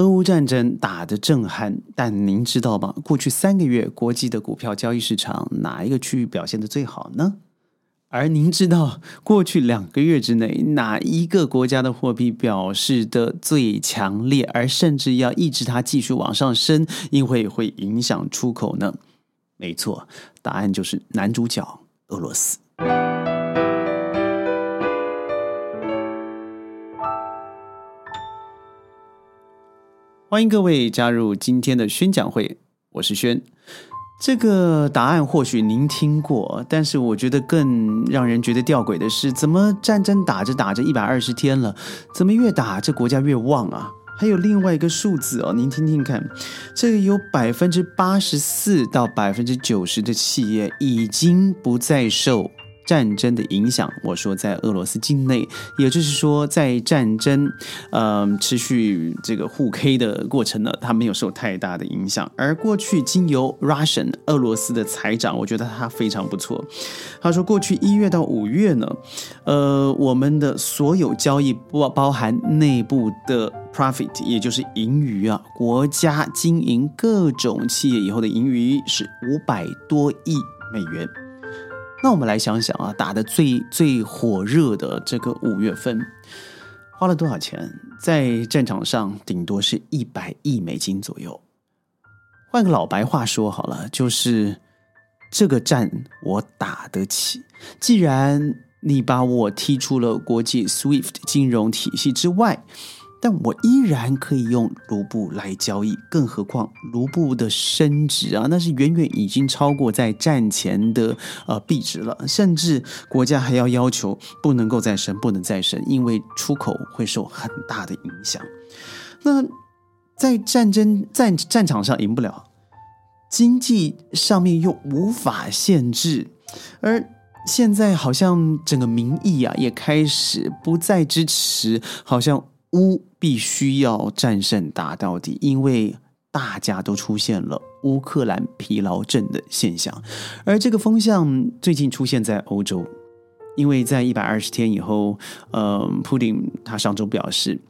俄乌战争打得震撼，但您知道吗？过去三个月，国际的股票交易市场哪一个区域表现的最好呢？而您知道过去两个月之内，哪一个国家的货币表示的最强烈，而甚至要抑制它继续往上升，因为会影响出口呢？没错，答案就是男主角俄罗斯。欢迎各位加入今天的宣讲会，我是轩。这个答案或许您听过，但是我觉得更让人觉得吊诡的是，怎么战争打着打着一百二十天了，怎么越打这国家越旺啊？还有另外一个数字哦，您听听看，这个有百分之八十四到百分之九十的企业已经不再受。战争的影响，我说在俄罗斯境内，也就是说，在战争，嗯，持续这个互 K 的过程呢，它没有受太大的影响。而过去经由 Russian 俄罗斯的财长，我觉得他非常不错。他说，过去一月到五月呢，呃，我们的所有交易不包含内部的 profit，也就是盈余啊，国家经营各种企业以后的盈余是五百多亿美元。那我们来想想啊，打的最最火热的这个五月份，花了多少钱？在战场上，顶多是一百亿美金左右。换个老白话说好了，就是这个战我打得起。既然你把我踢出了国际 SWIFT 金融体系之外。但我依然可以用卢布来交易，更何况卢布的升值啊，那是远远已经超过在战前的呃币值了，甚至国家还要要求不能够再升，不能再升，因为出口会受很大的影响。那在战争战战场上赢不了，经济上面又无法限制，而现在好像整个民意啊也开始不再支持，好像。乌必须要战胜打到底，因为大家都出现了乌克兰疲劳症的现象，而这个风向最近出现在欧洲，因为在一百二十天以后，呃，普丁他上周表示，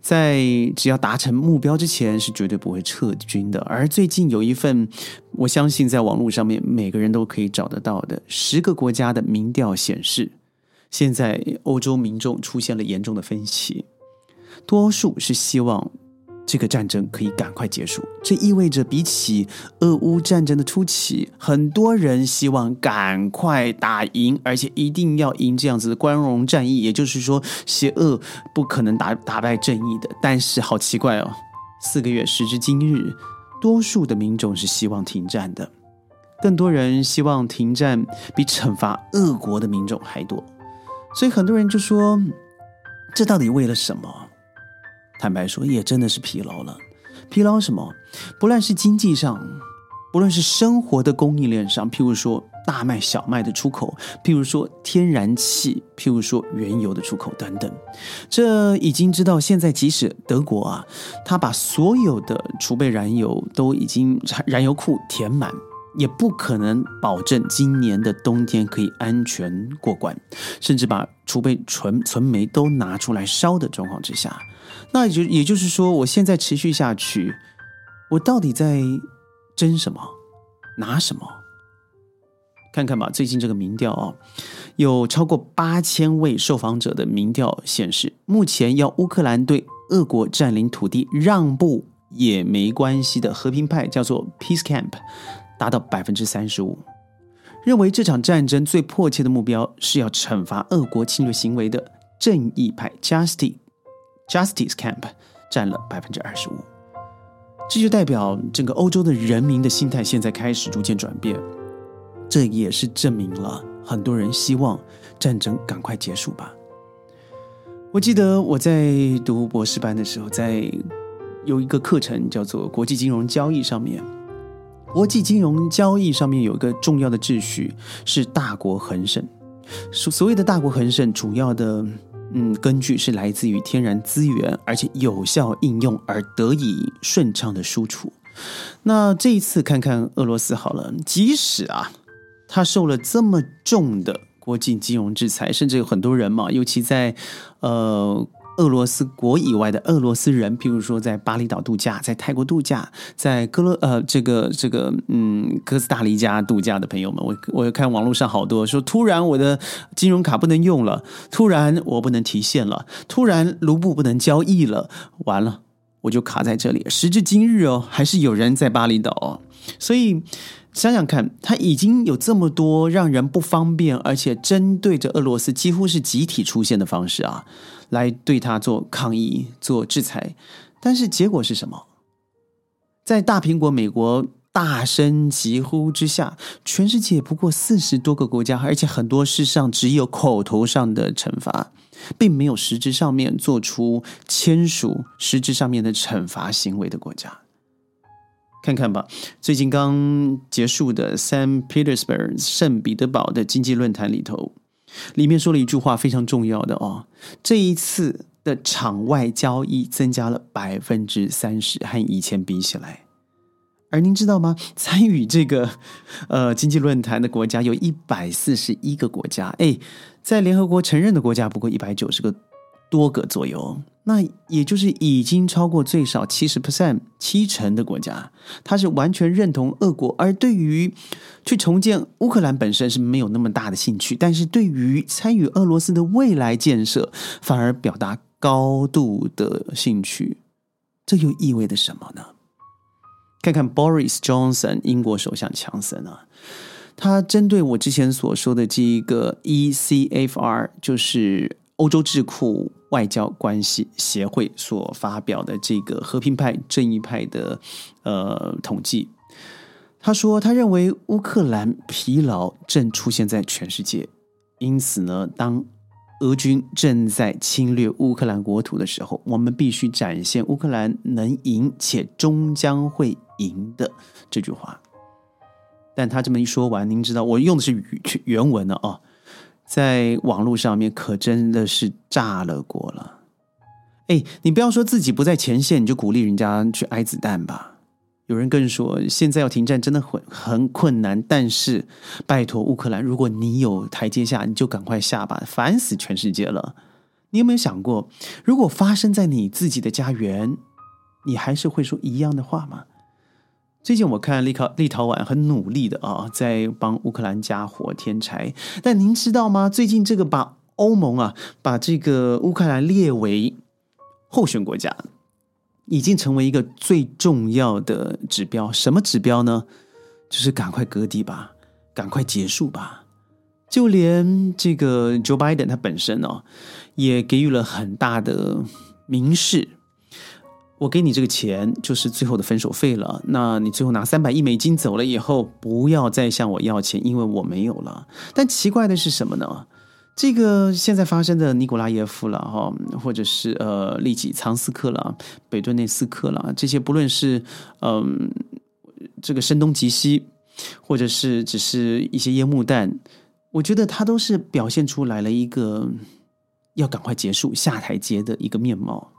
在只要达成目标之前是绝对不会撤军的。而最近有一份，我相信在网络上面每个人都可以找得到的十个国家的民调显示，现在欧洲民众出现了严重的分歧。多数是希望这个战争可以赶快结束，这意味着比起俄乌战争的初期，很多人希望赶快打赢，而且一定要赢这样子的光荣战役。也就是说，邪恶不可能打打败正义的。但是好奇怪哦，四个月时至今日，多数的民众是希望停战的，更多人希望停战比惩罚恶国的民众还多。所以很多人就说，这到底为了什么？坦白说，也真的是疲劳了。疲劳什么？不论是经济上，不论是生活的供应链上，譬如说大麦、小麦的出口，譬如说天然气，譬如说原油的出口等等，这已经知道，现在即使德国啊，他把所有的储备燃油都已经燃油库填满，也不可能保证今年的冬天可以安全过关，甚至把储备存存煤都拿出来烧的状况之下。那也就也就是说，我现在持续下去，我到底在争什么，拿什么？看看吧，最近这个民调啊，有超过八千位受访者的民调显示，目前要乌克兰对俄国占领土地让步也没关系的和平派叫做 Peace Camp，达到百分之三十五，认为这场战争最迫切的目标是要惩罚俄国侵略行为的正义派 Justice。Justice Camp 占了百分之二十五，这就代表整个欧洲的人民的心态现在开始逐渐转变，这也是证明了很多人希望战争赶快结束吧。我记得我在读博士班的时候，在有一个课程叫做国际金融交易上面，国际金融交易上面有一个重要的秩序是大国恒盛，所所谓的大国恒盛，主要的。嗯，根据是来自于天然资源，而且有效应用而得以顺畅的输出。那这一次看看俄罗斯好了，即使啊，它受了这么重的国际金融制裁，甚至有很多人嘛，尤其在呃俄罗斯国以外的俄罗斯人，譬如说在巴厘岛度假，在泰国度假，在哥勒呃这个这个嗯哥斯达黎加度假的朋友们，我我看网络上好多说，突然我的金融卡不能用了，突然我不能提现了，突然卢布不能交易了，完了我就卡在这里。时至今日哦，还是有人在巴厘岛哦，所以。想想看，他已经有这么多让人不方便，而且针对着俄罗斯几乎是集体出现的方式啊，来对他做抗议、做制裁。但是结果是什么？在大苹果美国大声疾呼之下，全世界不过四十多个国家，而且很多事上只有口头上的惩罚，并没有实质上面做出签署实质上面的惩罚行为的国家。看看吧，最近刚结束的 San Petersburg 圣彼得堡的经济论坛里头，里面说了一句话非常重要的哦，这一次的场外交易增加了百分之三十，和以前比起来。而您知道吗？参与这个呃经济论坛的国家有一百四十一个国家，哎，在联合国承认的国家不过一百九十个多个左右。那也就是已经超过最少七十 percent 七成的国家，他是完全认同俄国，而对于去重建乌克兰本身是没有那么大的兴趣，但是对于参与俄罗斯的未来建设，反而表达高度的兴趣。这又意味着什么呢？看看 Boris Johnson 英国首相强森啊，他针对我之前所说的这一个 ECFR，就是欧洲智库。外交关系协会所发表的这个和平派、正义派的呃统计，他说，他认为乌克兰疲劳正出现在全世界，因此呢，当俄军正在侵略乌克兰国土的时候，我们必须展现乌克兰能赢且终将会赢的这句话。但他这么一说完，您知道我用的是语原文了啊。在网络上面可真的是炸了锅了，哎，你不要说自己不在前线，你就鼓励人家去挨子弹吧。有人更说，现在要停战真的很很困难，但是拜托乌克兰，如果你有台阶下，你就赶快下吧，烦死全世界了。你有没有想过，如果发生在你自己的家园，你还是会说一样的话吗？最近我看立陶立陶宛很努力的啊，在帮乌克兰加火添柴。但您知道吗？最近这个把欧盟啊，把这个乌克兰列为候选国家，已经成为一个最重要的指标。什么指标呢？就是赶快割地吧，赶快结束吧。就连这个 Joe Biden 他本身哦，也给予了很大的明示。我给你这个钱就是最后的分手费了。那你最后拿三百亿美金走了以后，不要再向我要钱，因为我没有了。但奇怪的是什么呢？这个现在发生的尼古拉耶夫了哈，或者是呃利己藏斯克了、北顿内斯克了，这些不论是嗯这个声东击西，或者是只是一些烟幕弹，我觉得他都是表现出来了一个要赶快结束下台阶的一个面貌，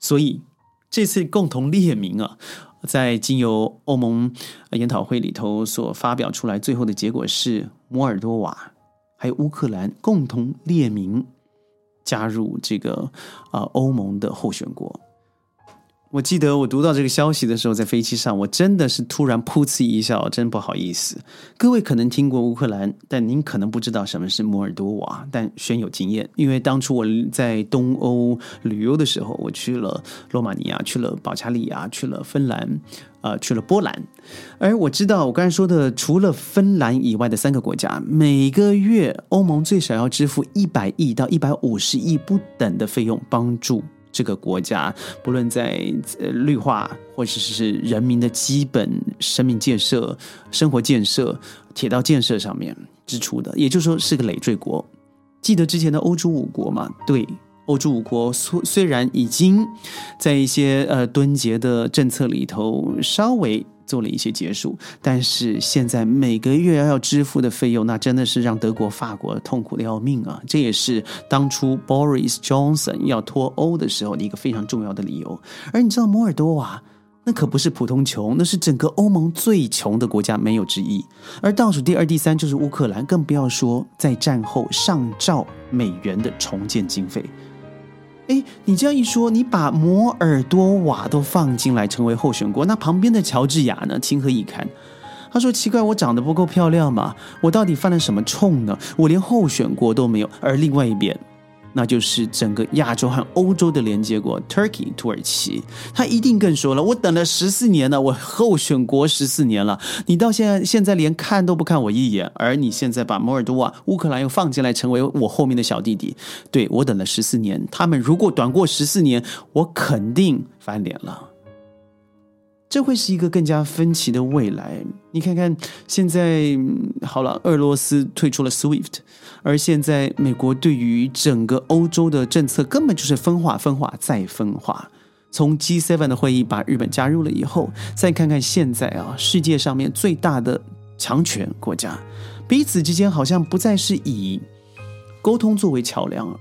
所以。这次共同列名啊，在经由欧盟研讨会里头所发表出来，最后的结果是摩尔多瓦还有乌克兰共同列名加入这个啊欧盟的候选国。我记得我读到这个消息的时候，在飞机上，我真的是突然噗嗤一笑，真不好意思。各位可能听过乌克兰，但您可能不知道什么是摩尔多瓦。但轩有经验，因为当初我在东欧旅游的时候，我去了罗马尼亚，去了保加利亚，去了芬兰，呃，去了波兰。而我知道，我刚才说的，除了芬兰以外的三个国家，每个月欧盟最少要支付一百亿到一百五十亿不等的费用，帮助。这个国家不论在呃绿化或者是人民的基本生命建设、生活建设、铁道建设上面支出的，也就是说是个累赘国。记得之前的欧洲五国嘛？对，欧洲五国虽虽然已经在一些呃敦节的政策里头稍微。做了一些结束，但是现在每个月要支付的费用，那真的是让德国、法国痛苦的要命啊！这也是当初 Boris Johnson 要脱欧的时候的一个非常重要的理由。而你知道摩尔多瓦那可不是普通穷，那是整个欧盟最穷的国家没有之一。而倒数第二、第三就是乌克兰，更不要说在战后上兆美元的重建经费。哎，你这样一说，你把摩尔多瓦都放进来成为候选国，那旁边的乔治亚呢？情何以堪？他说：“奇怪，我长得不够漂亮吗？我到底犯了什么冲呢？我连候选国都没有。”而另外一边。那就是整个亚洲和欧洲的连接国，Turkey 土耳其，他一定更说了，我等了十四年了，我候选国十四年了，你到现在现在连看都不看我一眼，而你现在把摩尔多瓦、乌克兰又放进来，成为我后面的小弟弟，对我等了十四年，他们如果短过十四年，我肯定翻脸了。这会是一个更加分歧的未来。你看看，现在好了，俄罗斯退出了 SWIFT，而现在美国对于整个欧洲的政策根本就是分化、分化再分化。从 G7 的会议把日本加入了以后，再看看现在啊，世界上面最大的强权国家，彼此之间好像不再是以沟通作为桥梁，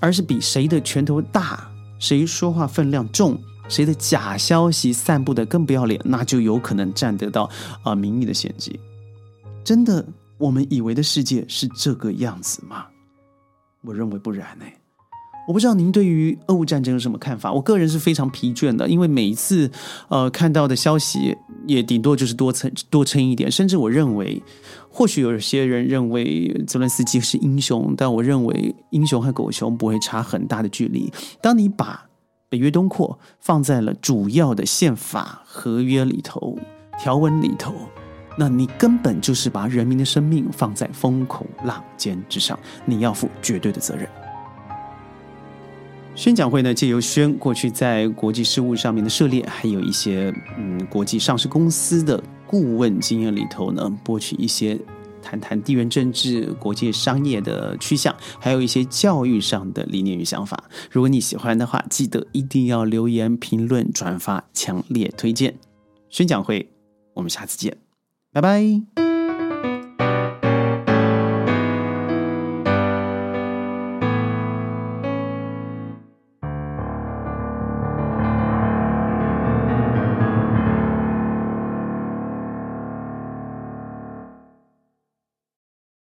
而是比谁的拳头大，谁说话分量重。谁的假消息散布的更不要脸，那就有可能占得到啊民意的先机。真的，我们以为的世界是这个样子吗？我认为不然呢。我不知道您对于俄乌战争有什么看法？我个人是非常疲倦的，因为每一次呃看到的消息也顶多就是多撑多撑一点，甚至我认为，或许有些人认为泽连斯基是英雄，但我认为英雄和狗熊不会差很大的距离。当你把约东扩放在了主要的宪法合约里头条文里头，那你根本就是把人民的生命放在风口浪尖之上，你要负绝对的责任。宣讲会呢，借由宣过去在国际事务上面的涉猎，还有一些嗯国际上市公司的顾问经验里头呢，博取一些。谈谈地缘政治、国际商业的趋向，还有一些教育上的理念与想法。如果你喜欢的话，记得一定要留言、评论、转发，强烈推荐。宣讲会，我们下次见，拜拜。